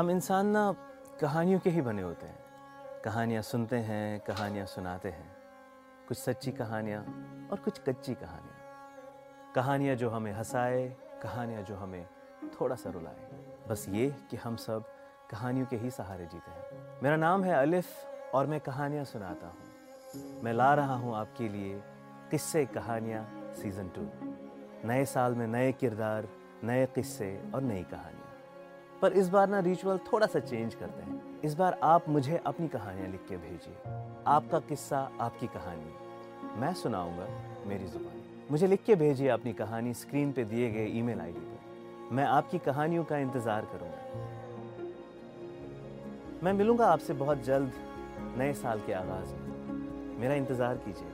हम इंसान ना कहानियों के ही बने होते हैं। कहानियाँ सुनते हैं, कहानियाँ सुनाते हैं। कुछ सच्ची कहानियाँ और कुछ कच्ची कहानियाँ। कहानियाँ जो हमें हंसाए, कहानियाँ जो हमें थोड़ा सा रुलाए। बस ये कि हम सब कहानियों के ही सहारे जीते हैं। मेरा नाम है अलिफ और मैं कहानियाँ सुनाता हूँ। मैं ला रहा हूँ आपके लिए किस्से कहानियाँ सीज़न टू। नए साल में नए किरदार, नए किस्से और नई कहानियाँ पर इस बार ना रिचुअल थोड़ा सा चेंज करते हैं। इस बार आप मुझे अपनी कहानियाँ लिख के भेजिए। आपका किस्सा, आपकी कहानी। मैं सुनाऊँगा मेरी ज़ुबान। मुझे लिख के भेजिए अपनी कहानी स्क्रीन पे दिए गए ईमेल आईडी पर। मैं आपकी कहानियों का इंतज़ार करूँगा। मैं मिलूँगा आपसे बहुत जल्द नए साल के आगाज़ में। मेरा इंतज़ार कीजिए।